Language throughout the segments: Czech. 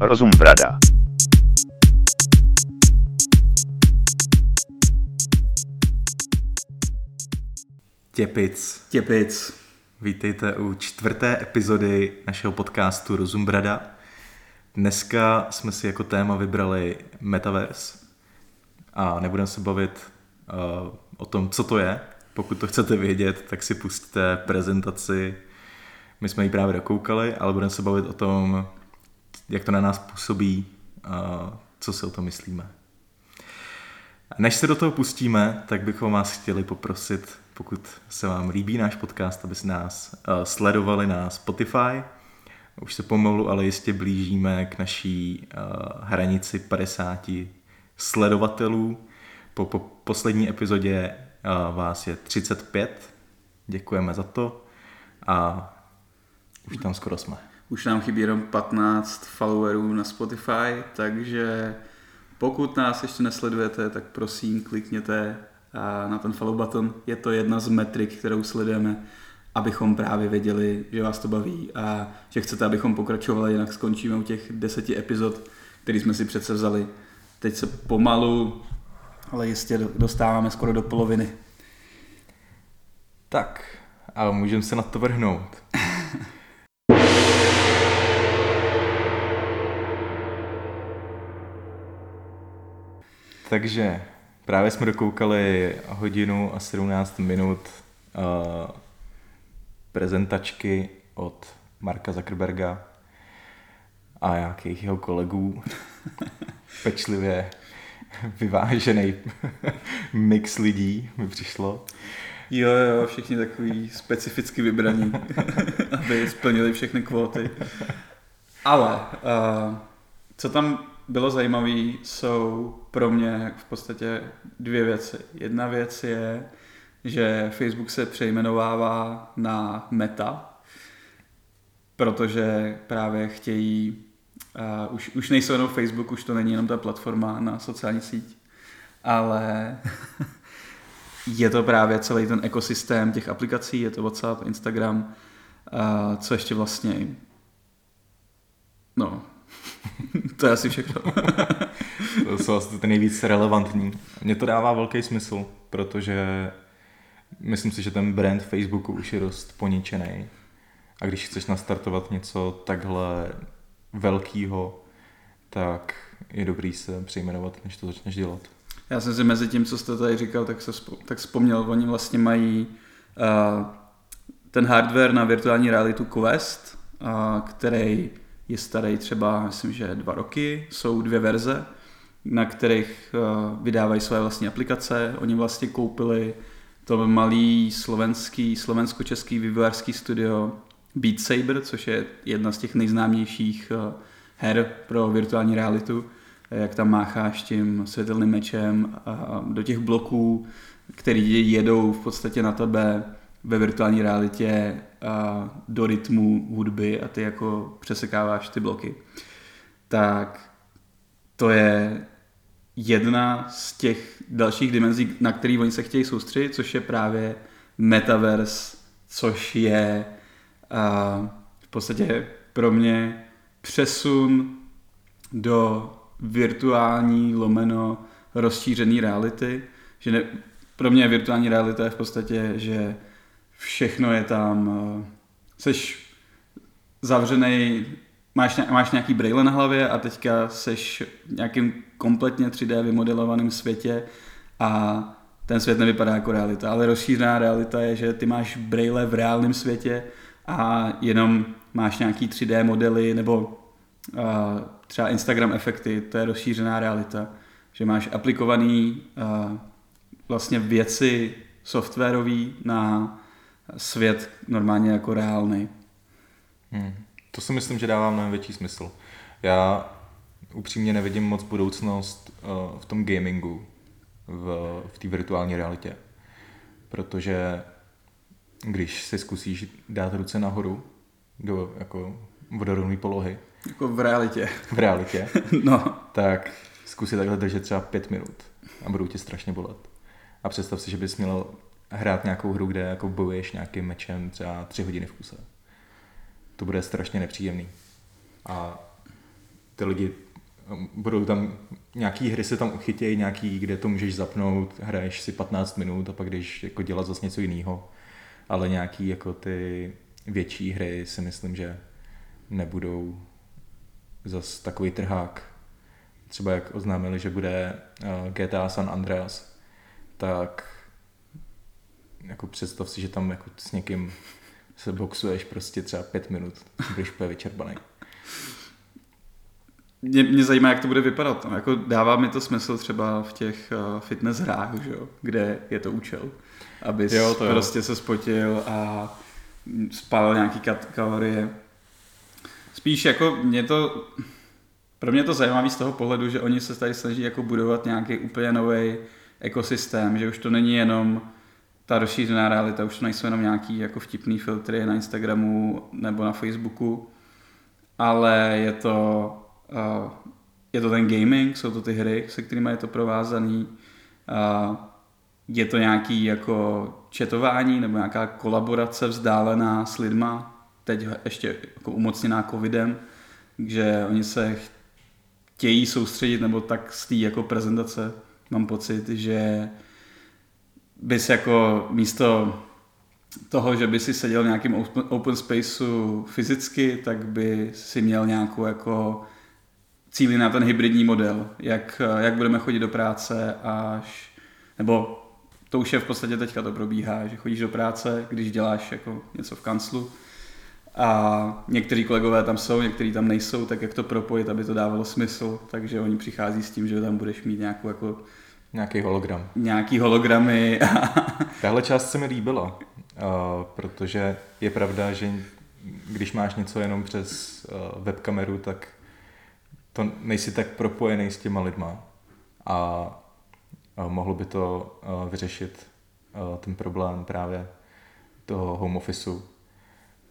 Rozum brada. Těpic. Těpic. Vítejte u čtvrté epizody našeho podcastu Rozum Brada. Dneska jsme si jako téma vybrali Metaverse a nebudeme se bavit uh, o tom, co to je. Pokud to chcete vědět, tak si pustíte prezentaci. My jsme ji právě dokoukali, ale budeme se bavit o tom, jak to na nás působí, co si o tom myslíme. Než se do toho pustíme, tak bychom vás chtěli poprosit, pokud se vám líbí náš podcast, aby nás sledovali na Spotify. Už se pomalu, ale jistě blížíme k naší hranici 50 sledovatelů. Po, po poslední epizodě vás je 35. Děkujeme za to a už tam skoro jsme. Už nám chybí jenom 15 followerů na Spotify, takže pokud nás ještě nesledujete, tak prosím klikněte na ten follow button. Je to jedna z metrik, kterou sledujeme, abychom právě věděli, že vás to baví a že chcete, abychom pokračovali, jinak skončíme u těch deseti epizod, který jsme si přece vzali. Teď se pomalu, ale jistě dostáváme skoro do poloviny. Tak, a můžeme se na to vrhnout. Takže právě jsme dokoukali hodinu a 17 minut uh, prezentačky od Marka Zuckerberga a nějakých jeho kolegů. Pečlivě vyvážený mix lidí mi přišlo. Jo, jo, všichni takový specificky vybraní, aby splnili všechny kvóty. Ale uh, co tam bylo zajímavé, jsou pro mě v podstatě dvě věci. Jedna věc je, že Facebook se přejmenovává na Meta, protože právě chtějí, uh, už, už nejsou jenom Facebook, už to není jenom ta platforma na sociální síť, ale je to právě celý ten ekosystém těch aplikací, je to WhatsApp, Instagram, uh, co ještě vlastně, no, to je asi všechno. to jsou asi ty nejvíc relevantní. Mně to dává velký smysl, protože myslím si, že ten brand Facebooku už je dost poničený. A když chceš nastartovat něco takhle velkého, tak je dobrý se přejmenovat, než to začneš dělat. Já jsem si mezi tím, co jste tady říkal, tak, se tak vzpomněl, oni vlastně mají uh, ten hardware na virtuální realitu Quest, uh, který je starý třeba, myslím, že dva roky, jsou dvě verze, na kterých uh, vydávají své vlastní aplikace. Oni vlastně koupili to malý slovenský, slovensko-český vývojářský studio Beat Saber, což je jedna z těch nejznámějších uh, her pro virtuální realitu, jak tam mácháš tím světelným mečem a do těch bloků, který jedou v podstatě na tebe ve virtuální realitě a do rytmu hudby a ty jako přesekáváš ty bloky. Tak to je jedna z těch dalších dimenzí, na který oni se chtějí soustředit, což je právě metaverse, což je a, v podstatě pro mě přesun do virtuální lomeno rozšířený reality, že ne, pro mě virtuální realita je v podstatě, že všechno je tam, seš zavřený, máš, máš nějaký braille na hlavě a teďka seš v nějakým kompletně 3D vymodelovaném světě a ten svět nevypadá jako realita, ale rozšířená realita je, že ty máš braille v reálném světě a jenom máš nějaký 3D modely nebo uh, třeba Instagram efekty, to je rozšířená realita, že máš aplikovaný uh, vlastně věci softwarový na svět normálně jako reálný. Hmm. To si myslím, že dává mnohem větší smysl. Já upřímně nevidím moc budoucnost uh, v tom gamingu, v, v té virtuální realitě. Protože když si zkusíš dát ruce nahoru do jako vodorovné polohy. Jako v realitě. V realitě. no. Tak zkusit takhle držet třeba pět minut a budou tě strašně bolet. A představ si, že bys měl hrát nějakou hru, kde jako bojuješ nějakým mečem třeba tři hodiny v kuse. To bude strašně nepříjemný. A ty lidi budou tam, nějaký hry se tam uchytějí, nějaký, kde to můžeš zapnout, hraješ si 15 minut a pak jdeš jako dělat zase něco jiného. Ale nějaký jako ty větší hry si myslím, že nebudou zas takový trhák. Třeba jak oznámili, že bude uh, GTA San Andreas, tak jako představ si, že tam jako s někým se boxuješ prostě třeba pět minut, budeš úplně vyčerpaný. Mě, mě zajímá, jak to bude vypadat. No. Jako dává mi to smysl třeba v těch uh, fitness hrách, že jo? kde je to účel. Aby jo, to prostě jo. se spotil a spálil nějaký kalorie. Spíš jako mě to, pro mě to zajímavé z toho pohledu, že oni se tady snaží jako budovat nějaký úplně nový ekosystém, že už to není jenom ta rozšířená realita, už to nejsou jenom nějaký jako vtipný filtry na Instagramu nebo na Facebooku, ale je to, uh, je to ten gaming, jsou to ty hry, se kterými je to provázaný, uh, je to nějaký jako četování nebo nějaká kolaborace vzdálená s lidma, teď ještě jako umocněná covidem, že oni se chtějí soustředit, nebo tak z té jako prezentace mám pocit, že bys jako místo toho, že by si seděl v nějakém open spaceu fyzicky, tak by si měl nějakou jako cíli na ten hybridní model, jak, jak budeme chodit do práce až, nebo to už je v podstatě teďka to probíhá, že chodíš do práce, když děláš jako něco v kanclu. A někteří kolegové tam jsou, někteří tam nejsou, tak jak to propojit, aby to dávalo smysl, takže oni přichází s tím, že tam budeš mít nějakou jako Nějaký hologram. Nějaký hologramy. Tahle část se mi líbila, uh, protože je pravda, že když máš něco jenom přes uh, webkameru, tak to nejsi tak propojený s těma lidma a mohlo by to uh, vyřešit ten problém právě toho home officeu.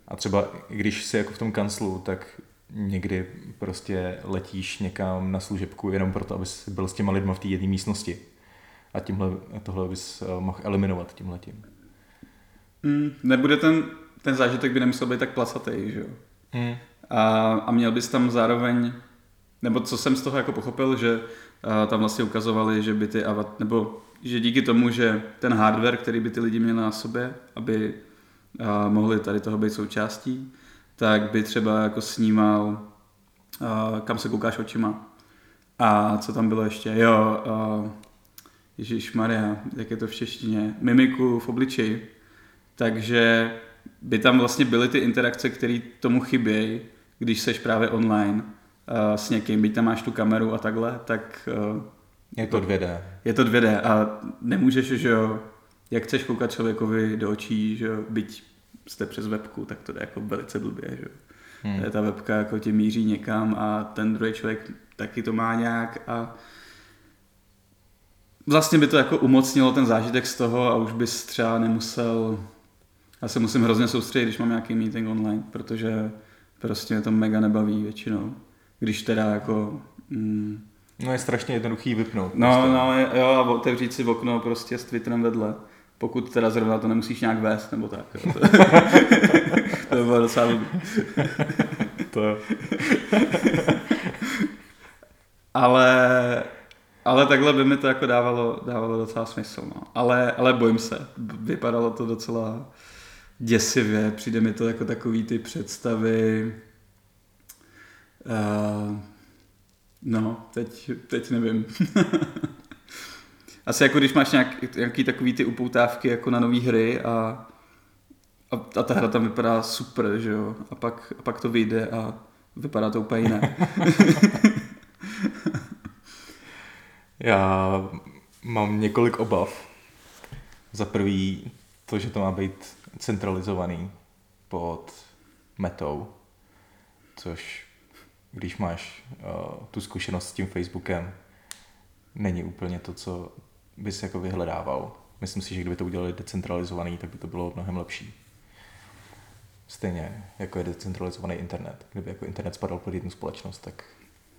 A třeba když jsi jako v tom kanclu, tak někdy prostě letíš někam na služebku jenom proto, abys byl s těma lidma v té jedné místnosti a tímhle, tohle bys eh, mohl eliminovat tímhletím. Mm, nebude ten, ten zážitek by nemusel být tak placatý, že jo? Mm. A, a měl bys tam zároveň, nebo co jsem z toho jako pochopil, že a, tam vlastně ukazovali, že by ty avat, nebo že díky tomu, že ten hardware, který by ty lidi měli na sobě, aby a, mohli tady toho být součástí, tak by třeba jako snímal, a, kam se koukáš očima. A co tam bylo ještě? Jo, a, Ježíš Maria, jak je to v češtině, mimiku v obličeji. Takže by tam vlastně byly ty interakce, které tomu chybějí, když seš právě online uh, s někým, byť tam máš tu kameru a takhle, tak... Uh, je to 2D. Je to 2D a nemůžeš, že jo, jak chceš koukat člověkovi do očí, že jo, byť jste přes webku, tak to jde jako velice blbě, že jo. Hmm. Ta webka jako tě míří někam a ten druhý člověk taky to má nějak a vlastně by to jako umocnilo ten zážitek z toho a už bys třeba nemusel, já se musím hrozně soustředit, když mám nějaký meeting online, protože prostě mě to mega nebaví většinou. Když teda jako... Mm, no je strašně jednoduchý vypnout. No, prostě. no, jo, a otevřít si okno prostě s Twitterem vedle. Pokud teda zrovna to nemusíš nějak vést, nebo tak. Jo. To, to by bylo docela to. Ale ale takhle by mi to jako dávalo, dávalo docela smysl. No. Ale, ale bojím se. Vypadalo to docela děsivě. Přijde mi to jako takový ty představy. Uh, no, teď, teď nevím. Asi jako když máš nějak, nějaký takový ty upoutávky jako na nové hry a, a, a ta hra tam vypadá super, že jo? A pak, a pak to vyjde a vypadá to úplně jiné. Já mám několik obav. Za prvý to, že to má být centralizovaný pod metou, což když máš uh, tu zkušenost s tím Facebookem, není úplně to, co bys jako vyhledával. Myslím si, že kdyby to udělali decentralizovaný, tak by to bylo mnohem lepší. Stejně jako je decentralizovaný internet. Kdyby jako internet spadal pod jednu společnost, tak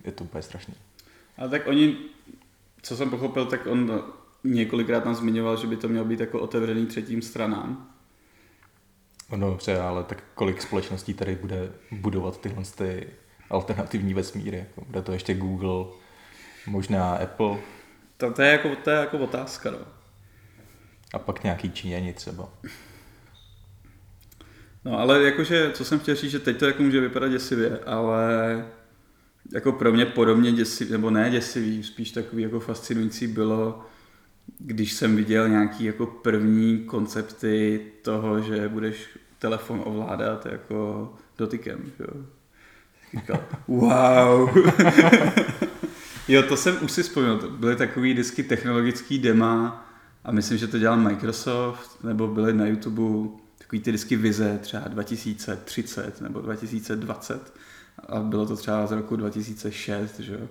je to úplně strašný. Ale tak oni co jsem pochopil, tak on několikrát nám zmiňoval, že by to mělo být jako otevřený třetím stranám. No dobře, ale tak kolik společností tady bude budovat tyhle ty alternativní vesmír, jako bude to ještě Google, možná Apple. To, to, je, jako, to je jako otázka, no. A pak nějaký Číňani třeba. No ale jakože, co jsem chtěl říct, že teď to jako může vypadat děsivě, ale jako pro mě podobně děsivý, nebo ne děsivý, spíš takový jako fascinující bylo, když jsem viděl nějaký jako první koncepty toho, že budeš telefon ovládat jako dotykem, jo. Říkal, wow. jo, to jsem už si vzpomněl, to byly takový disky technologický dema a myslím, že to dělal Microsoft, nebo byly na YouTube takový ty disky vize třeba 2030 nebo 2020 a bylo to třeba z roku 2006, že jo?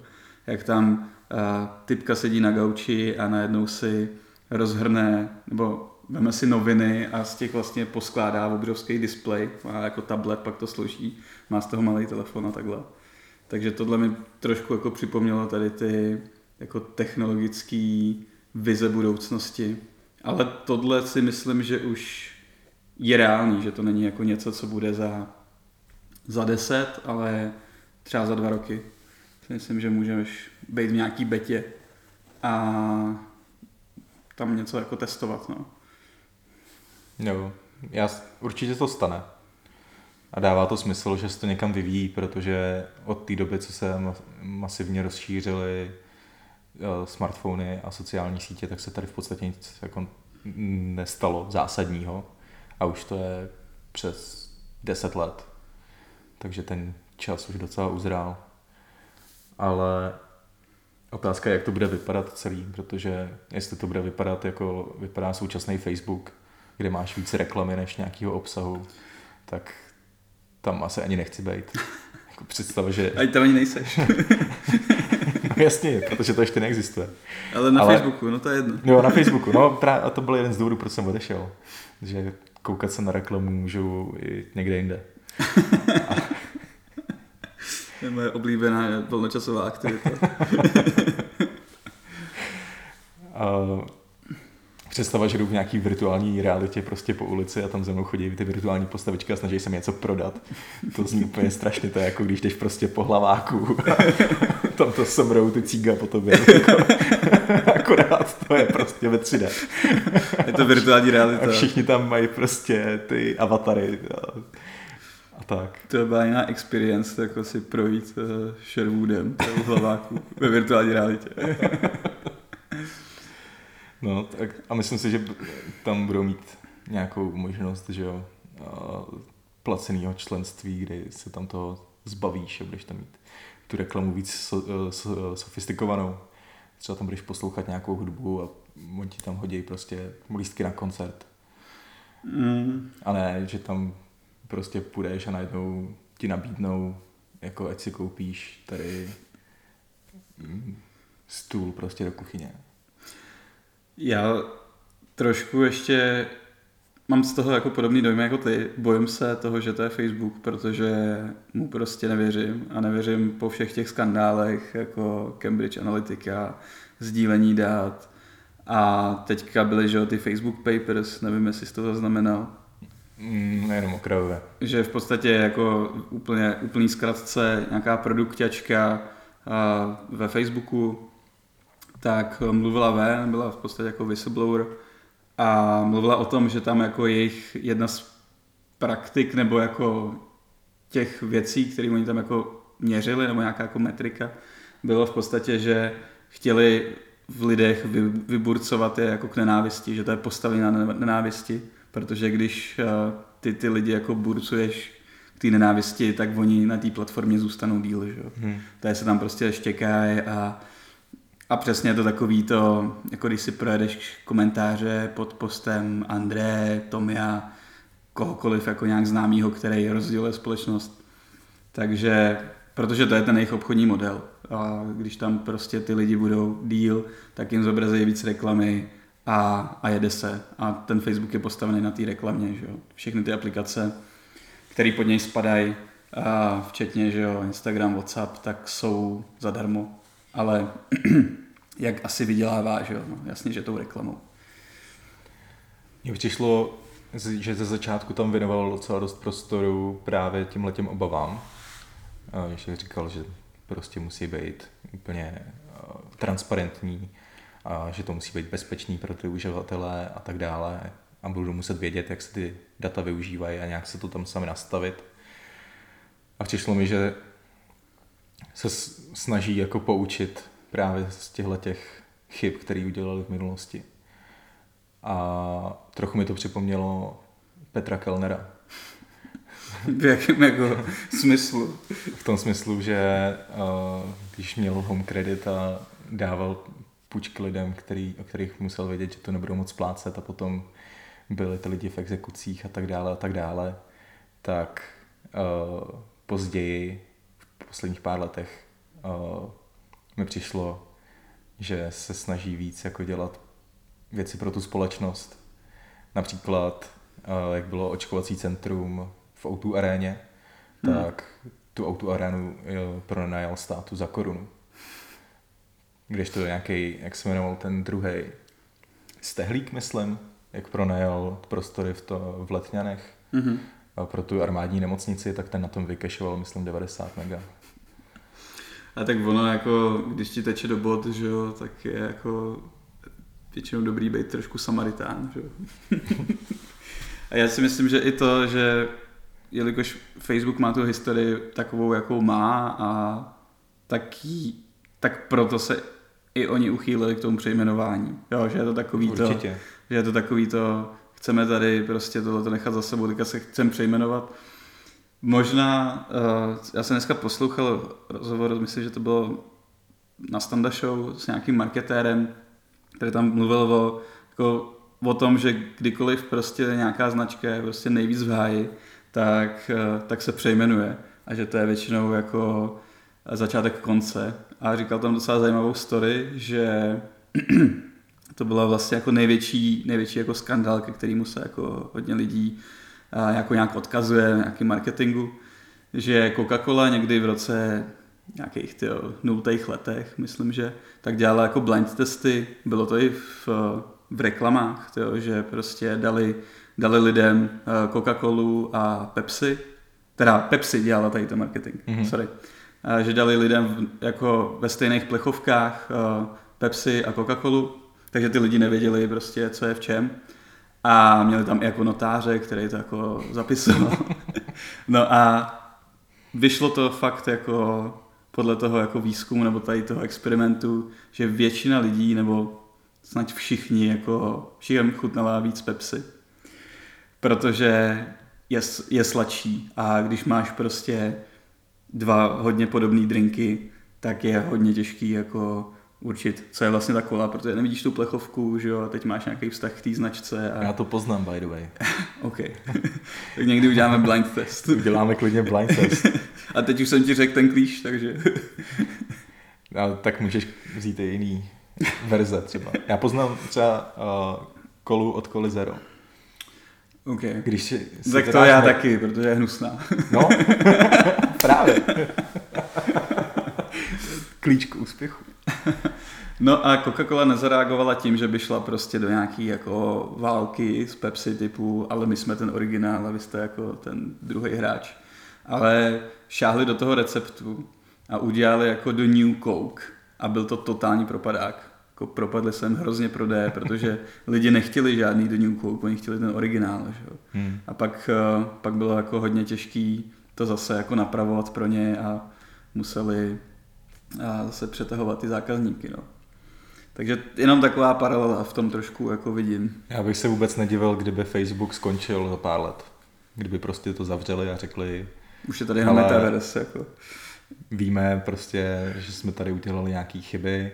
jak tam uh, typka sedí na gauči a najednou si rozhrne, nebo veme si noviny a z těch vlastně poskládá obrovský displej, má jako tablet, pak to složí, má z toho malý telefon a takhle. Takže tohle mi trošku jako připomnělo tady ty jako technologické vize budoucnosti. Ale tohle si myslím, že už je reálný, že to není jako něco, co bude za, za deset, ale třeba za dva roky. Myslím, že můžeš být v nějaký betě a tam něco jako testovat. No. Jo, já, určitě to stane. A dává to smysl, že se to někam vyvíjí, protože od té doby, co se masivně rozšířily eh, smartfony a sociální sítě, tak se tady v podstatě nic jako nestalo zásadního. A už to je přes 10 let. Takže ten čas už docela uzrál. Ale otázka je, jak to bude vypadat celý, protože jestli to bude vypadat jako vypadá současný Facebook, kde máš víc reklamy než nějakého obsahu, tak tam asi ani nechci být. Jako představa, že... Ani tam ani nejseš. no jasně, protože to ještě neexistuje. Ale na Ale... Facebooku, no to je jedno. Jo, na Facebooku, no právě, a to byl jeden z důvodů, proč jsem odešel. Že koukat se na reklamu můžu i někde jinde. A... Je moje oblíbená volnočasová aktivita. a představa, že jdu v nějaký virtuální realitě prostě po ulici a tam ze mnou chodí ty virtuální postavičky a snaží se mi něco prodat. To zní úplně strašně, to je jako když jdeš prostě po hlaváku a tam to semrou ty cíga po tobě. Akorát to je prostě ve 3D. Je to virtuální realita. A všichni tam mají prostě ty avatary a, tak. To byla jiná experience, jako si projít uh, Sherwoodem v hlaváku ve virtuální realitě. No, tak a myslím si, že tam budou mít nějakou možnost, že jo, placeného členství, kdy se tam toho zbavíš a budeš tam mít tu reklamu víc so, so, sofistikovanou. Třeba tam budeš poslouchat nějakou hudbu a oni ti tam hodí prostě lístky na koncert. Mm. A ne, že tam prostě půjdeš a najednou ti nabídnou, jako ať si koupíš tady mm, stůl prostě do kuchyně. Já trošku ještě mám z toho jako podobný dojem jako ty. Bojím se toho, že to je Facebook, protože mu prostě nevěřím a nevěřím po všech těch skandálech jako Cambridge Analytica, sdílení dát a teďka byly, že ty Facebook Papers, nevím, jestli jsi to zaznamenal. Mm, jenom okrajové. Že v podstatě jako úplně, úplný zkratce nějaká produkťačka ve Facebooku tak mluvila ven, byla v podstatě jako whistleblower a mluvila o tom, že tam jako jejich jedna z praktik nebo jako těch věcí, které oni tam jako měřili, nebo nějaká jako metrika, bylo v podstatě, že chtěli v lidech vyburcovat je jako k nenávisti, že to je postavení na nenávisti, protože když eh, ty ty lidi jako burcuješ k té nenávisti, tak oni na té platformě zůstanou díl, že jo. Hmm. To se tam prostě štěkají a a přesně je to takový to, jako když si projedeš komentáře pod postem André, Tomia, kohokoliv jako nějak známýho, který rozděluje společnost. Takže, protože to je ten jejich obchodní model. A když tam prostě ty lidi budou díl, tak jim zobrazí víc reklamy a, a jede se. A ten Facebook je postavený na té reklamě. Že jo? Všechny ty aplikace, které pod něj spadají, včetně že jo, Instagram, WhatsApp, tak jsou zadarmo. Ale jak asi vydělává, že jo? No, jasně, že tou reklamou. Mně přišlo, že ze začátku tam věnoval docela dost prostoru právě tím letem obavám. že říkal, že prostě musí být úplně transparentní, a že to musí být bezpečný pro ty uživatele a tak dále a budou muset vědět, jak se ty data využívají a nějak se to tam sami nastavit. A přišlo mi, že se snaží jako poučit právě z těchto těch chyb, které udělali v minulosti. A trochu mi to připomnělo Petra Kellnera. V jakém jako smyslu? V tom smyslu, že uh, když měl home credit a dával půjčky lidem, který, o kterých musel vědět, že to nebudou moc splácet a potom byli ty lidi v exekucích a tak dále a tak dále, tak uh, později, v posledních pár letech, uh, mi přišlo, že se snaží víc jako dělat věci pro tu společnost. Například, uh, jak bylo očkovací centrum v O2 aréně, hmm. tak tu O2 arénu pronajal státu za korunu. Když to nějaký, jak se jmenoval ten druhý, Stehlík, myslím, jak pronajal prostory v, to, v Letňanech mm-hmm. a pro tu armádní nemocnici, tak ten na tom vykešoval, myslím, 90 mega. A tak ono jako, když ti teče do bod, že jo, tak je jako většinou dobrý být trošku samaritán, že jo. a já si myslím, že i to, že jelikož Facebook má tu historii takovou, jakou má a tak, jí, tak proto se i oni uchýlili k tomu přejmenování. Jo, že je to takový Určitě. to, že je to takový to, chceme tady prostě tohle nechat za sebou, teďka se chceme přejmenovat. Možná, uh, já jsem dneska poslouchal rozhovor, myslím, že to bylo na Standa Show s nějakým marketérem, který tam mluvil o, jako, o tom, že kdykoliv prostě nějaká značka je prostě nejvíc v háji, tak, uh, tak se přejmenuje a že to je většinou jako začátek konce. A říkal tam docela zajímavou story, že to byla vlastně jako největší, největší jako skandál, ke kterému se jako hodně lidí jako nějak odkazuje, nějaký marketingu, že Coca-Cola někdy v roce nějakých tyjo, nultých letech, myslím, že, tak dělala jako blind testy, bylo to i v, v reklamách, tyjo, že prostě dali, dali lidem Coca-Colu a Pepsi, teda Pepsi dělala tady to marketing, mm-hmm. sorry, že dali lidem jako ve stejných plechovkách Pepsi a Coca-Colu takže ty lidi nevěděli prostě, co je v čem. A měli tam i jako notáře, který to jako zapisoval. no a vyšlo to fakt jako podle toho jako výzkumu nebo tady toho experimentu, že většina lidí nebo snad všichni jako všem chutnala víc Pepsi. Protože je, je sladší a když máš prostě dva hodně podobné drinky, tak je hodně těžký jako určit, co je vlastně ta kola, protože nevidíš tu plechovku, že jo, a teď máš nějaký vztah k té značce. A... Já to poznám, by the way. OK. tak někdy uděláme blind test. Uděláme klidně blind test. a teď už jsem ti řekl ten klíš, takže... a tak můžeš vzít i jiný verze třeba. Já poznám třeba uh, kolu od Koli Zero. OK. Když si, si tak to já ne... taky, protože je hnusná. no, právě. Klíč k úspěchu. No a Coca-Cola nezareagovala tím, že by šla prostě do nějaký jako války s Pepsi typu, ale my jsme ten originál a vy jste jako ten druhý hráč. Ale šáhli do toho receptu a udělali jako do New Coke a byl to totální propadák. Jako propadli jsem hrozně prodeje, protože lidi nechtěli žádný do New Coke, oni chtěli ten originál. Že? Hmm. A pak, eh, pak bylo jako hodně těžký to zase jako napravovat pro ně a museli a zase přetahovat ty zákazníky. No. Takže jenom taková paralela v tom trošku jako vidím. Já bych se vůbec nedivil, kdyby Facebook skončil za pár let. Kdyby prostě to zavřeli a řekli... Už je tady jenom metaverse. Jako. Víme prostě, že jsme tady udělali nějaké chyby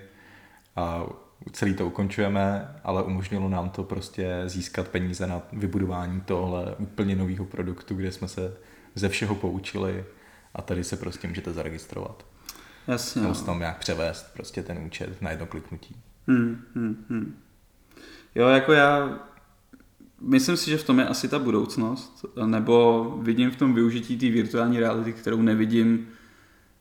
a celý to ukončujeme, ale umožnilo nám to prostě získat peníze na vybudování tohle úplně nového produktu, kde jsme se ze všeho poučili a tady se prostě můžete zaregistrovat. Jasně. Nebo no. tam nějak převést prostě ten účet na jedno kliknutí. Hmm, hmm, hmm. Jo, jako já myslím si, že v tom je asi ta budoucnost, nebo vidím v tom využití té virtuální reality, kterou nevidím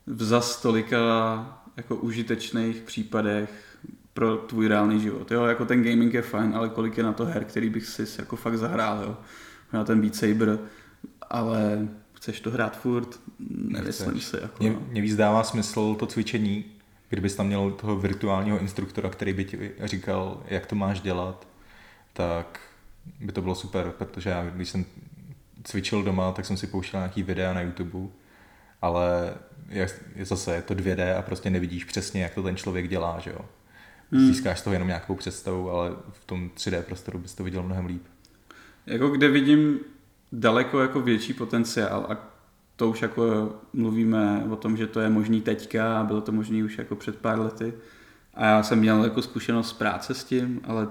v zas tolika jako užitečných případech pro tvůj reálný život. Jo, jako ten gaming je fajn, ale kolik je na to her, který bych si jako fakt zahrál, jo. Na ten Beat Saber, ale chceš to hrát furt, nemyslím si. Jako, Mě, no. mě víc dává smysl to cvičení, kdybys tam měl toho virtuálního instruktora, který by ti říkal, jak to máš dělat, tak by to bylo super, protože já, když jsem cvičil doma, tak jsem si pouštěl nějaký videa na YouTube, ale je, je zase je to 2D a prostě nevidíš přesně, jak to ten člověk dělá, že jo. Hmm. Získáš z toho jenom nějakou představu, ale v tom 3D prostoru bys to viděl mnohem líp. Jako kde vidím daleko jako větší potenciál a to už jako mluvíme o tom, že to je možný teďka a bylo to možný už jako před pár lety. A já jsem měl jako zkušenost z práce s tím, ale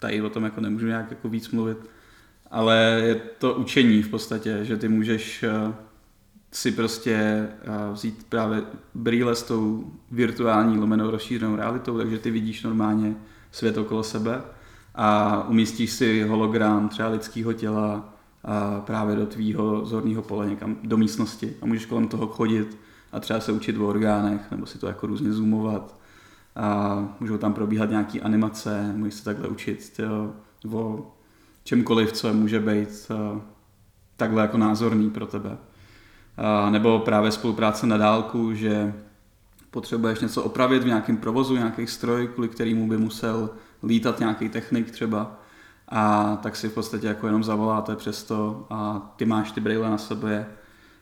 tady o tom jako nemůžu nějak jako víc mluvit. Ale je to učení v podstatě, že ty můžeš eh, si prostě eh, vzít právě brýle s tou virtuální lomenou rozšířenou realitou, takže ty vidíš normálně svět okolo sebe a umístíš si hologram třeba lidského těla a právě do tvýho zorného pole někam do místnosti a můžeš kolem toho chodit a třeba se učit o orgánech nebo si to jako různě zoomovat a můžou tam probíhat nějaký animace, můžeš se takhle učit tyjo, o čemkoliv, co může být eh, takhle jako názorný pro tebe. Nebo právě spolupráce na dálku, že potřebuješ něco opravit v nějakém provozu, nějaký stroj, kvůli kterému by musel lítat nějaký technik třeba a tak si v podstatě jako jenom zavoláte přes to a ty máš ty brýle na sobě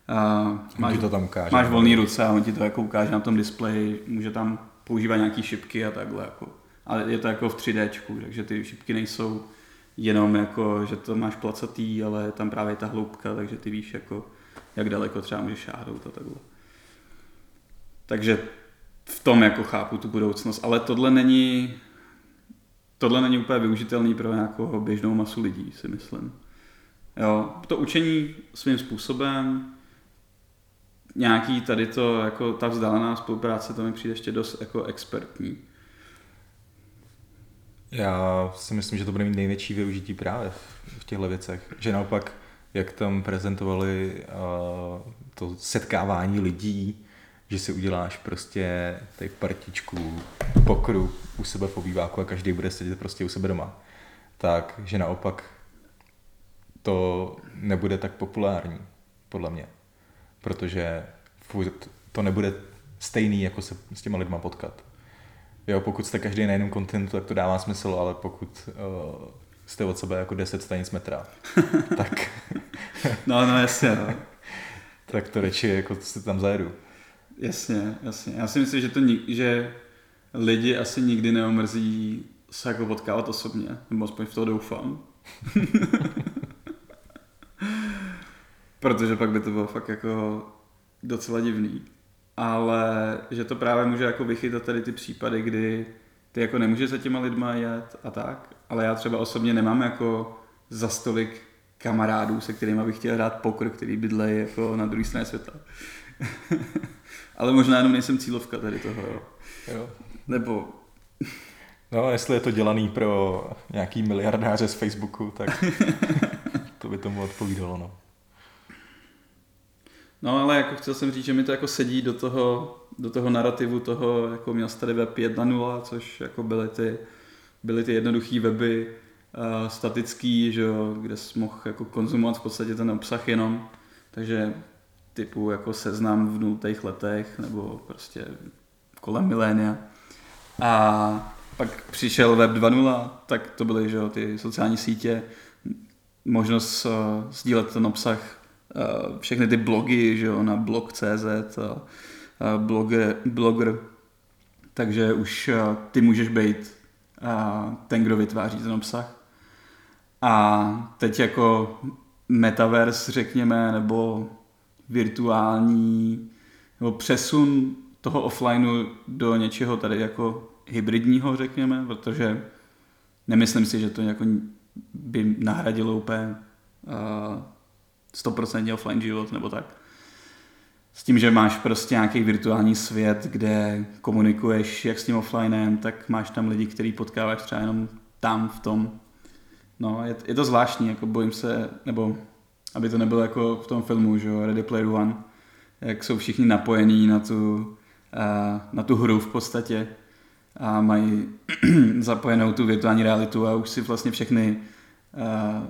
a Máš, máš, to tam ukáže. máš volný ruce a on ti to jako ukáže na tom displeji, může tam používat nějaký šipky a takhle jako. Ale je to jako v 3D, takže ty šipky nejsou jenom jako, že to máš placatý, ale je tam právě ta hloubka, takže ty víš jako, jak daleko třeba můžeš šáhnout a takhle. Takže v tom jako chápu tu budoucnost, ale tohle není tohle není úplně využitelný pro nějakou běžnou masu lidí, si myslím. Jo, to učení svým způsobem, nějaký tady to, jako ta vzdálená spolupráce, to mi přijde ještě dost jako expertní. Já si myslím, že to bude mít největší využití právě v těchto věcech. Že naopak, jak tam prezentovali uh, to setkávání lidí, že si uděláš prostě tady partičku pokru u sebe v obýváku a každý bude sedět prostě u sebe doma. Tak, že naopak to nebude tak populární, podle mě. Protože to nebude stejný, jako se s těma lidma potkat. Jo, pokud jste každý na jiném kontinentu, tak to dává smysl, ale pokud uh, jste od sebe jako 10 stanic metra, tak, No, no jasně, no. tak to radši jako si tam zajedu. Jasně, jasně. Já si myslím, že, to, že lidi asi nikdy neomrzí se jako potkávat osobně, nebo aspoň v to doufám. Protože pak by to bylo fakt jako docela divný. Ale že to právě může jako vychytat tady ty případy, kdy ty jako nemůžeš za těma lidma jet a tak, ale já třeba osobně nemám jako za stolik kamarádů, se kterými bych chtěl hrát pokr, který bydlejí jako na druhé straně světa. ale možná jenom nejsem cílovka tady toho, jo. Jo. Nebo No, jestli je to dělaný pro nějaký miliardáře z Facebooku, tak to by tomu odpovídalo, no. No ale jako chtěl jsem říct, že mi to jako sedí do toho, do toho narrativu toho, jako měl tady web 1.0, což jako byly ty, byly ty jednoduché weby uh, statický, že jo, kde jsi mohl jako konzumovat v podstatě ten obsah jenom, takže typu jako seznam v nultých letech nebo prostě kolem milénia. A pak přišel web 2.0, tak to byly že jo, ty sociální sítě, možnost uh, sdílet ten obsah Uh, všechny ty blogy, že jo, na blog.cz a blogger, blogger, takže už uh, ty můžeš být uh, ten, kdo vytváří ten obsah. A teď jako metaverse, řekněme, nebo virtuální, nebo přesun toho offlineu do něčeho tady jako hybridního, řekněme, protože nemyslím si, že to jako by nahradilo úplně uh, 100% offline život nebo tak. S tím, že máš prostě nějaký virtuální svět, kde komunikuješ jak s tím offlinem, tak máš tam lidi, který potkáváš třeba jenom tam v tom. No, je, je to zvláštní, jako bojím se, nebo aby to nebylo jako v tom filmu, že jo, Ready Player One, jak jsou všichni napojení na tu, uh, na tu hru v podstatě a mají zapojenou tu virtuální realitu a už si vlastně všechny uh,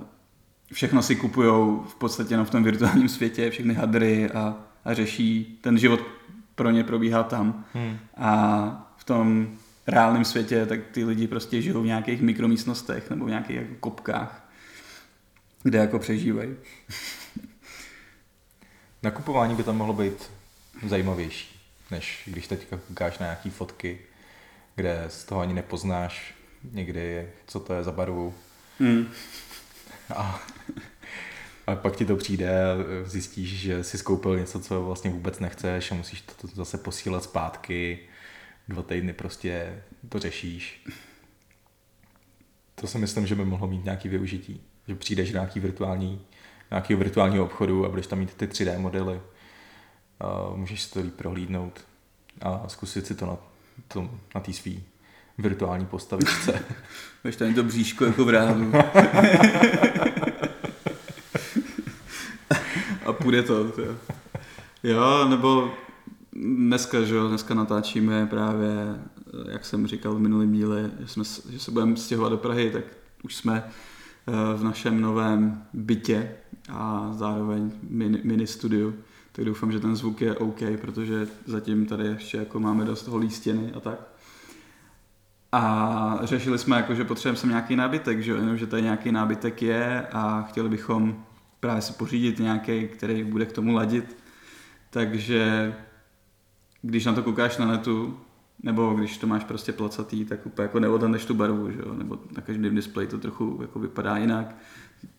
všechno si kupujou v podstatě jenom v tom virtuálním světě, všechny hadry a, a řeší, ten život pro ně probíhá tam. Hmm. A v tom reálném světě, tak ty lidi prostě žijou v nějakých mikromístnostech nebo v nějakých jako kopkách, kde jako přežívají. Nakupování by tam mohlo být zajímavější, než když teďka koukáš na nějaký fotky, kde z toho ani nepoznáš někdy, co to je za barvu. Hmm. A, a pak ti to přijde a zjistíš, že jsi skoupil něco, co vlastně vůbec nechceš a musíš to, to zase posílat zpátky. Dva týdny prostě to řešíš. To si myslím, že by mohlo mít nějaký využití. Že přijdeš do nějaký virtuální, nějakého virtuálního obchodu a budeš tam mít ty 3D modely. A můžeš si to líp prohlídnout a zkusit si to na, to, na té svý virtuální postavičce. Víš, tam to bříško jako v ránu. a půjde to. to. Jo, nebo dneska, že jo, dneska natáčíme právě, jak jsem říkal v minulém díle, že, jsme, že se budeme stěhovat do Prahy, tak už jsme eh, v našem novém bytě a zároveň mini, mini studiu. Tak doufám, že ten zvuk je OK, protože zatím tady ještě jako máme dost holý stěny a tak. A řešili jsme, jako, že potřebujeme sem nějaký nábytek, že, jenom, že tady nějaký nábytek je a chtěli bychom právě si pořídit nějaký, který bude k tomu ladit. Takže když na to koukáš na netu, nebo když to máš prostě placatý, tak úplně jako neodhaneš tu barvu, že jo? nebo na každém displeji to trochu jako vypadá jinak,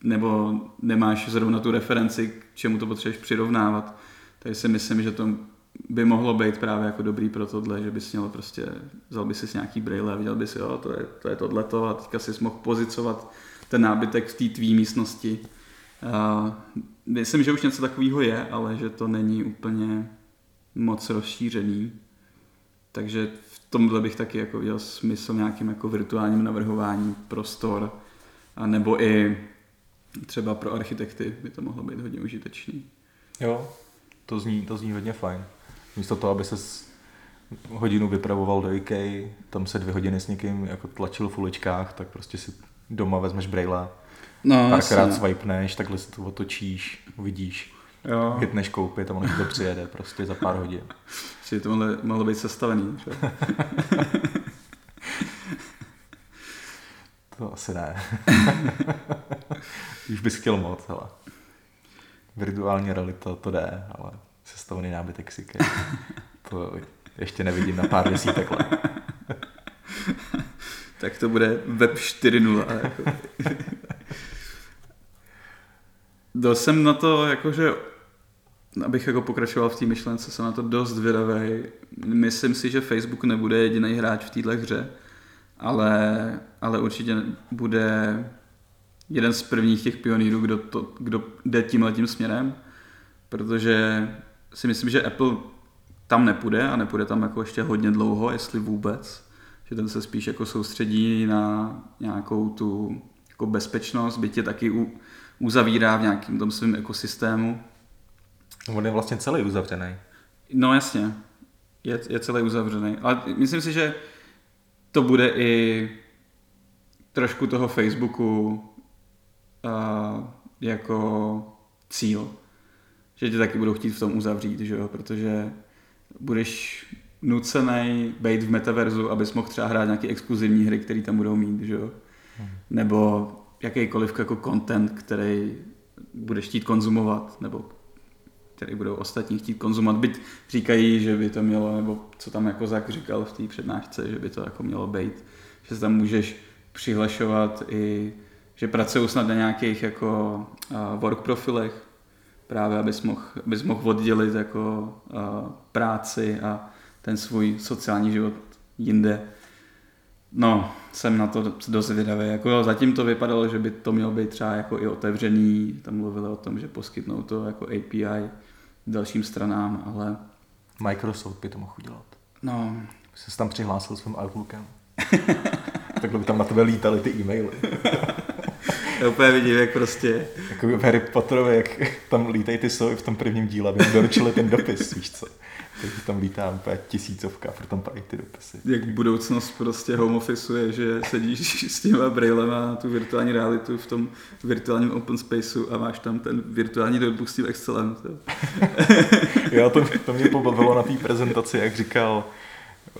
nebo nemáš zrovna tu referenci, k čemu to potřebuješ přirovnávat. Takže si myslím, že to by mohlo být právě jako dobrý pro tohle, že bys měl prostě, vzal by si nějaký braille a viděl bys, jo, to je, to je tohleto a teďka si mohl pozicovat ten nábytek v té tvý místnosti. Uh, myslím, že už něco takového je, ale že to není úplně moc rozšířený. Takže v tomhle bych taky jako viděl smysl nějakým jako virtuálním navrhování prostor, a nebo i třeba pro architekty by to mohlo být hodně užitečný. Jo, to zní, to zní hodně fajn. Místo toho, aby se hodinu vypravoval do IKEA, tam se dvě hodiny s někým jako tlačil v uličkách, tak prostě si doma vezmeš braille, No, párkrát jasně. swipneš, takhle si to otočíš, uvidíš, Jo, hitneš koupit a ono to přijede prostě za pár hodin. si to mohlo, mohlo být sestavený. Že? To asi ne. Už bys chtěl moc, ale virtuální realita to jde, ale sestavený nábytek si ke. To ještě nevidím na pár desítek let. tak to bude web 4.0. Jako. Dal jsem na to, jakože, abych jako pokračoval v té myšlence, jsem na to dost vydavej. Myslím si, že Facebook nebude jediný hráč v této hře, ale, ale určitě bude jeden z prvních těch pionýrů, kdo, to, kdo jde tímhletím směrem, protože si myslím, že Apple tam nepůjde a nepůjde tam jako ještě hodně dlouho, jestli vůbec, že ten se spíš jako soustředí na nějakou tu jako bezpečnost, byť je taky u, uzavírá v nějakém tom svém ekosystému. On je vlastně celý uzavřený. No jasně, je, je celý uzavřený. Ale myslím si, že to bude i trošku toho Facebooku uh, jako cíl. Že tě taky budou chtít v tom uzavřít, že jo? protože budeš nucený být v metaverzu, abys mohl třeba hrát nějaké exkluzivní hry, které tam budou mít, že jo? Nebo jakýkoliv jako content, který budeš chtít konzumovat, nebo který budou ostatní chtít konzumovat. Byť říkají, že by to mělo, nebo co tam jako Zak říkal v té přednášce, že by to jako mělo být, že se tam můžeš přihlašovat i, že pracují snad na nějakých jako work profilech, právě abys mohl, abys mohl oddělit jako práci a ten svůj sociální život jinde. No, jsem na to dost zvědavý. Jako jo, zatím to vypadalo, že by to mělo být třeba jako i otevřený. Tam mluvili o tom, že poskytnou to jako API dalším stranám, ale Microsoft by to mohl udělat. no, Jsi se tam přihlásil svým Outlookem. Takhle by tam na tebe lítaly ty e-maily. Já úplně vidím, jak prostě... Jako v Harry Potterovi, jak tam lítají ty sovy v tom prvním díle, aby doručili ten dopis, víš co. Takže tam lítá úplně tisícovka, proto tam padají ty dopisy. Jak budoucnost prostě home office je, že sedíš s těma brailema na tu virtuální realitu v tom virtuálním open spaceu a máš tam ten virtuální notebook s tím Excelem. To. jo, to, to mě pobavilo na té prezentaci, jak říkal,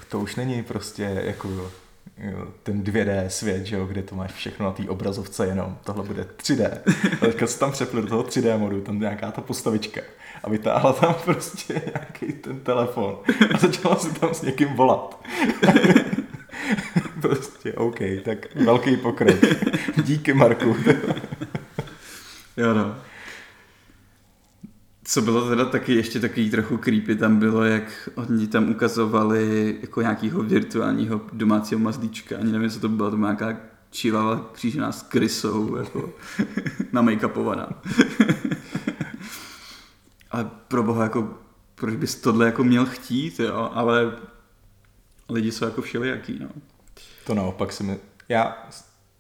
to už není prostě jako ten 2D svět, že jo, kde to máš všechno na té obrazovce jenom, tohle bude 3D. A teďka se tam přepl do toho 3D modu, tam nějaká ta postavička a vytáhla tam prostě nějaký ten telefon a začala si tam s někým volat. prostě OK, tak velký pokrok. Díky Marku. jo no. Co bylo teda taky ještě takový trochu creepy, tam bylo, jak oni tam ukazovali jako nějakého virtuálního domácího mazlíčka, ani nevím, co to bylo, to byla nějaká čivava křížená s krysou, jako na make-upovaná. ale pro boha, jako, proč bys tohle jako měl chtít, jo? ale lidi jsou jako všelijaký, no. To naopak si my... Já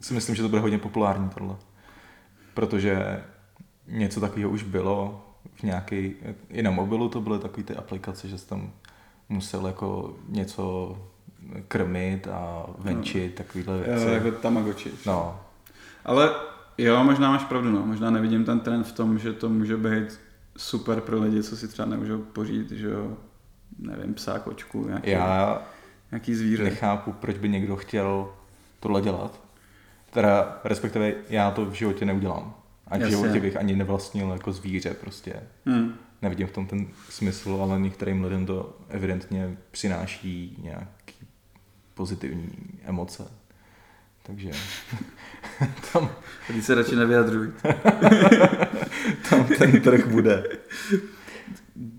si myslím, že to bude hodně populární tohle. Protože něco takového už bylo nějaký, i na mobilu to byly takové ty aplikace, že jsi tam musel jako něco krmit a venčit, no. takovýhle věci. Jo, jako Tamagotchi. No. Ale jo, možná máš pravdu, no. Možná nevidím ten trend v tom, že to může být super pro lidi, co si třeba nemůžou pořídit, že jo, nevím, psá, kočku, nějaký, Já nějaký zvíře. nechápu, proč by někdo chtěl tohle dělat. Teda, respektive já to v životě neudělám. A Jasně. životě bych ani nevlastnil jako zvíře prostě. Hmm. Nevidím v tom ten smysl, ale některým lidem to evidentně přináší nějaký pozitivní emoce. Takže tam, Lidi se radši nevyjadřují. tam ten trh bude.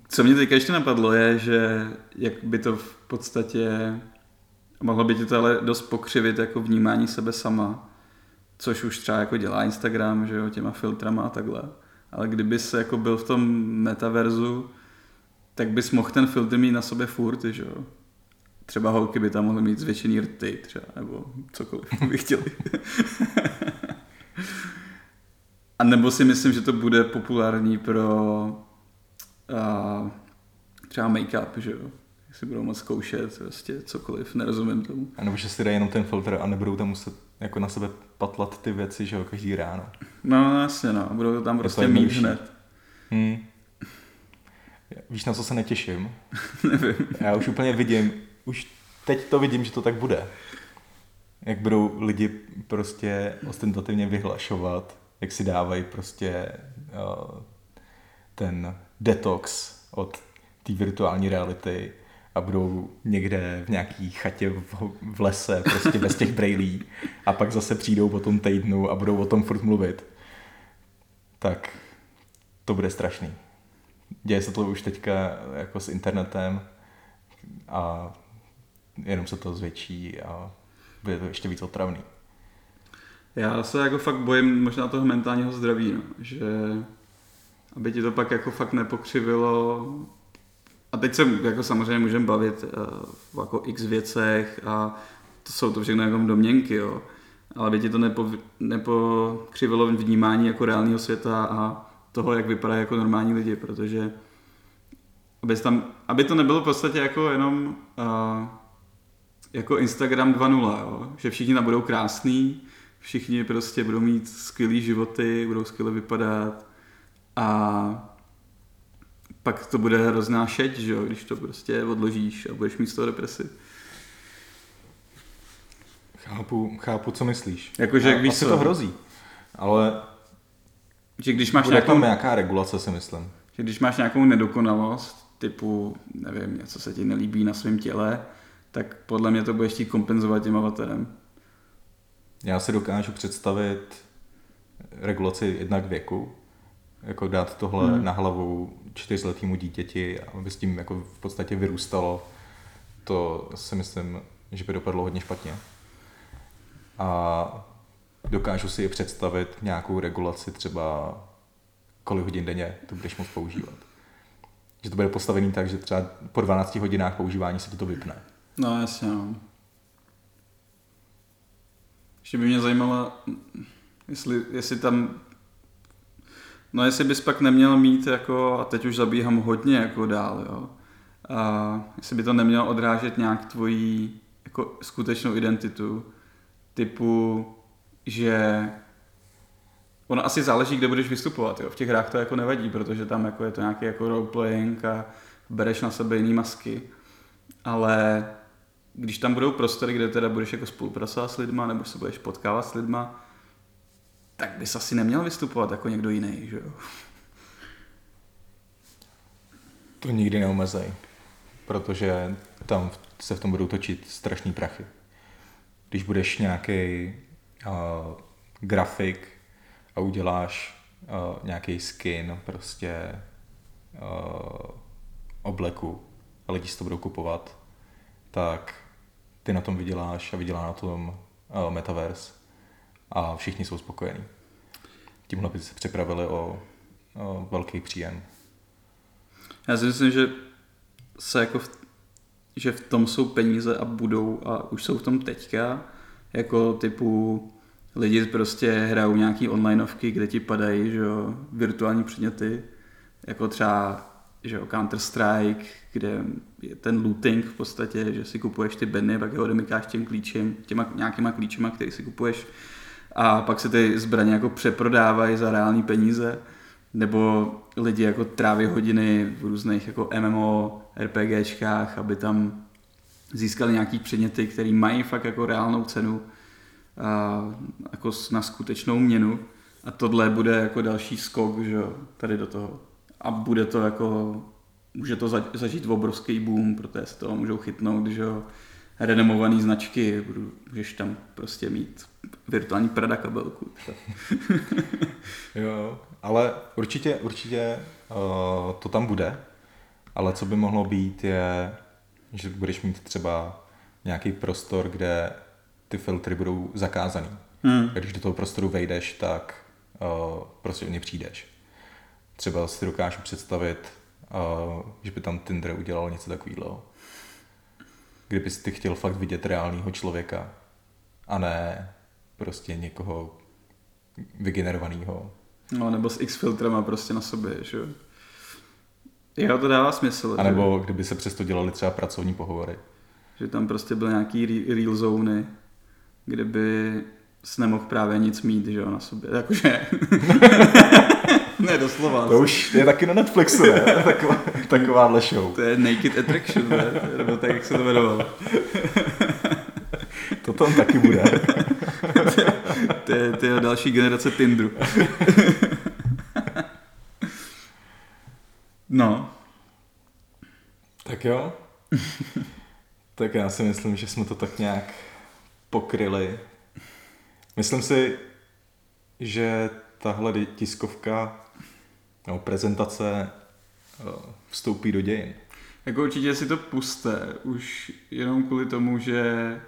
Co mě teďka ještě napadlo je, že jak by to v podstatě mohlo by ti to ale dost pokřivit jako vnímání sebe sama, což už třeba jako dělá Instagram, že jo, těma filtrama a takhle. Ale kdyby se jako byl v tom metaverzu, tak bys mohl ten filtr mít na sobě furt, že jo. Třeba holky by tam mohly mít zvětšený rty třeba, nebo cokoliv by chtěli. a nebo si myslím, že to bude populární pro a třeba make-up, že jo. Si budou moc zkoušet, prostě cokoliv, nerozumím tomu. A nebo že si dají jenom ten filtr a nebudou tam muset jako na sebe patlat ty věci, že jo, každý ráno. No jasně no, budou to tam to prostě mít jednodušší. hned. Hmm. Víš, na co se netěším? Nevím. Já už úplně vidím, už teď to vidím, že to tak bude. Jak budou lidi prostě ostentativně vyhlašovat, jak si dávají prostě uh, ten detox od té virtuální reality a budou někde v nějaký chatě v, v lese, prostě bez těch brailí a pak zase přijdou po tom týdnu a budou o tom furt mluvit. Tak to bude strašný. Děje se to už teďka jako s internetem a jenom se to zvětší a bude to ještě víc otravný. Já se jako fakt bojím možná toho mentálního zdraví, no. že aby ti to pak jako fakt nepokřivilo. A teď se jako samozřejmě můžeme bavit uh, jako x věcech a to jsou to všechno jako domněnky, jo. Ale aby ti to nepo, nepokřivilo vnímání jako reálného světa a toho, jak vypadají jako normální lidi, protože aby, tam, aby to nebylo v podstatě jako jenom uh, jako Instagram 2.0, jo? že všichni tam budou krásný, všichni prostě budou mít skvělý životy, budou skvěle vypadat a pak to bude hrozná šeť, že jo, když to prostě odložíš a budeš mít z toho depresi. Chápu, chápu co myslíš. Jakože, jak víš asi co? to hrozí, ale Že když máš, bude nějakou, tam nějaká regulace, si myslím. že když máš nějakou nedokonalost, typu, nevím, něco se ti nelíbí na svém těle, tak podle mě to budeš chtít kompenzovat tím avatarem. Já si dokážu představit regulaci jednak věku, jako dát tohle Hmm. na hlavu čtyřletýmu dítěti, aby s tím jako v podstatě vyrůstalo, to si myslím, že by dopadlo hodně špatně. A dokážu si představit nějakou regulaci třeba kolik hodin denně to budeš moct používat. Že to bude postavený tak, že třeba po 12 hodinách používání se ti to vypne. No jasně, no. Ještě by mě zajímalo, Jestli, jestli tam No jestli bys pak neměl mít jako, a teď už zabíhám hodně jako dál, jo. A jestli by to nemělo odrážet nějak tvoji jako skutečnou identitu, typu, že ono asi záleží, kde budeš vystupovat, jo. V těch hrách to jako nevadí, protože tam jako je to nějaký jako roleplaying a bereš na sebe jiný masky, ale když tam budou prostory, kde teda budeš jako spolupracovat s lidma, nebo se budeš potkávat s lidma, tak bys asi neměl vystupovat jako někdo jiný, že jo? To nikdy neomezej, protože tam se v tom budou točit strašný prachy. Když budeš nějaký uh, grafik a uděláš uh, nějaký skin prostě uh, obleku a lidi si to budou kupovat, tak ty na tom vyděláš a vydělá na tom uh, metaverse a všichni jsou spokojení. Tímhle by se připravili o, o velký příjem. Já si myslím, že se jako v, že v tom jsou peníze a budou a už jsou v tom teďka, jako typu lidi prostě hrajou nějaký onlineovky, kde ti padají že jo, virtuální předměty, jako třeba že jo, Counter-Strike, kde je ten looting v podstatě, že si kupuješ ty bedny, pak je odemykáš těm klíčem, těma nějakýma klíčema, který si kupuješ a pak se ty zbraně jako přeprodávají za reální peníze, nebo lidi jako tráví hodiny v různých jako MMO, RPGčkách, aby tam získali nějaký předměty, které mají fakt jako reálnou cenu a jako na skutečnou měnu a tohle bude jako další skok, že tady do toho. A bude to jako, může to zažít obrovský boom, protože se toho můžou chytnout, že jo, renomované značky, můžeš tam prostě mít virtuální Prada kabelku. jo, ale určitě, určitě uh, to tam bude, ale co by mohlo být je, že budeš mít třeba nějaký prostor, kde ty filtry budou zakázaný. Hmm. Když do toho prostoru vejdeš, tak uh, prostě o ně přijdeš. Třeba si dokážu představit, uh, že by tam Tinder udělal něco takového kdybys ty chtěl fakt vidět reálného člověka a ne prostě někoho vygenerovaného. No, nebo s X filtrama prostě na sobě, že jo. Jo, to dává smysl. A nebo že? kdyby se přesto dělali třeba pracovní pohovory. Že tam prostě byl nějaký real zóny, kde by jsi nemohl právě nic mít, že jo, na sobě. Jakože... ne, doslova. To už je taky na Netflixu, ne? Taková, takováhle show. To je Naked Attraction, ne? Nebo tak, jak se to jmenovalo. to tam taky bude. to, je, to je další generace Tinderu. no. Tak jo. tak já si myslím, že jsme to tak nějak pokryli. Myslím si, že tahle tiskovka nebo prezentace eh, vstoupí do dějin. Jako určitě si to puste, už jenom kvůli tomu, že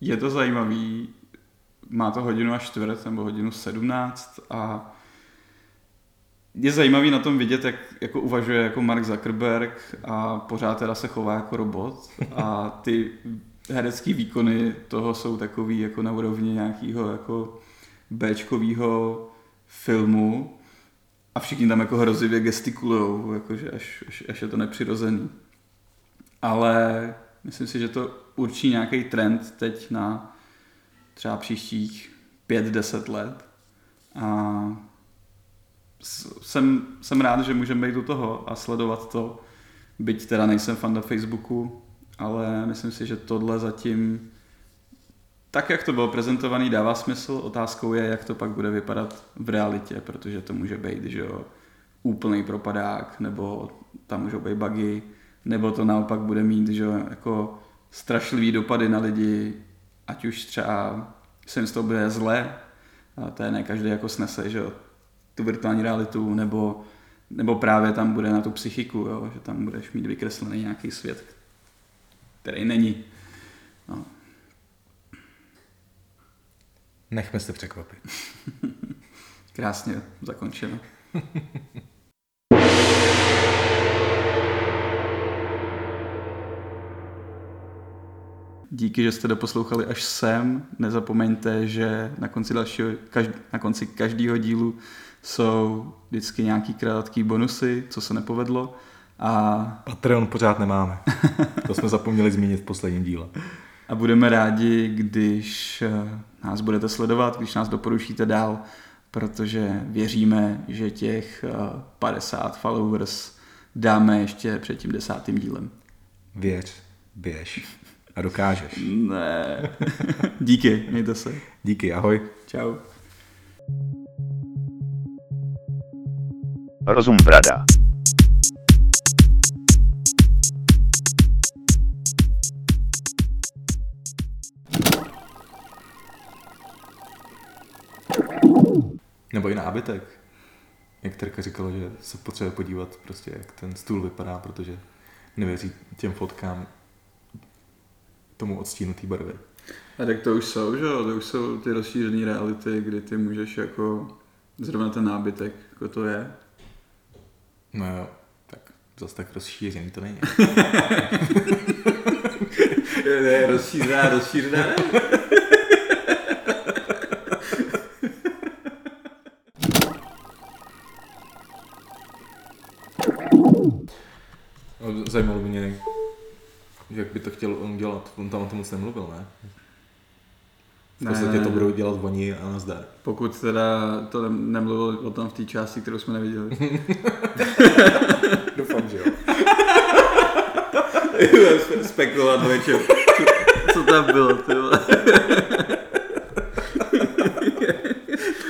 je to zajímavý, má to hodinu a čtvrt nebo hodinu sedmnáct a je zajímavý na tom vidět, jak jako uvažuje jako Mark Zuckerberg a pořád teda se chová jako robot a ty herecký výkony toho jsou takový jako na úrovni nějakého jako Bčkovýho filmu a všichni tam jako hrozivě gestikulujou, jakože až, až, až je to nepřirozený. Ale myslím si, že to určí nějaký trend teď na třeba příštích 5-10 let. A jsem, jsem rád, že můžeme být u toho a sledovat to. Byť teda nejsem fan na Facebooku, ale myslím si, že tohle zatím tak, jak to bylo prezentovaný, dává smysl. Otázkou je, jak to pak bude vypadat v realitě, protože to může být, že jo, úplný propadák, nebo tam můžou být bugy, nebo to naopak bude mít, že jo, jako strašlivý dopady na lidi, ať už třeba se jim z toho bude zle, a to je ne každý jako snese, že jo, tu virtuální realitu, nebo, nebo právě tam bude na tu psychiku, jo, že tam budeš mít vykreslený nějaký svět, který není. No. Nechme se překvapit. Krásně zakončeno. díky, že jste doposlouchali až sem. Nezapomeňte, že na konci, dalšího, každý, na konci každého dílu jsou vždycky nějaký krátký bonusy, co se nepovedlo. A... Patreon pořád nemáme. To jsme zapomněli zmínit v posledním díle. A budeme rádi, když eh, nás budete sledovat, když nás doporučíte dál, protože věříme, že těch 50 eh, followers dáme ještě před tím desátým dílem. Věř, běž a dokážeš. Ne. Díky, mějte se. Díky, ahoj. Čau. Rozum brada. Nebo i nábytek. Jak Terka říkala, že se potřebuje podívat prostě, jak ten stůl vypadá, protože nevěří těm fotkám tomu odstínu té barvy. A tak to už jsou, že jo? To už jsou ty rozšířené reality, kdy ty můžeš jako zrovna ten nábytek, jako to je. No jo, tak zase tak rozšířený to není. ne, rozšířená, rozšířená. No, zajímalo by mě, jak by to chtěl on dělat. On tam o tom moc nemluvil, ne? V Ne, podstatě ne, to budou dělat oni a nazdar. Pokud teda to ne- nemluvil o tom v té části, kterou jsme neviděli. Doufám, že jo. Spekulovat o něčem. Co tam bylo, ty vole?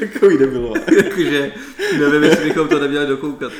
Takový nebylo. Jakože, nevím, jestli bychom to neměli dokoukat.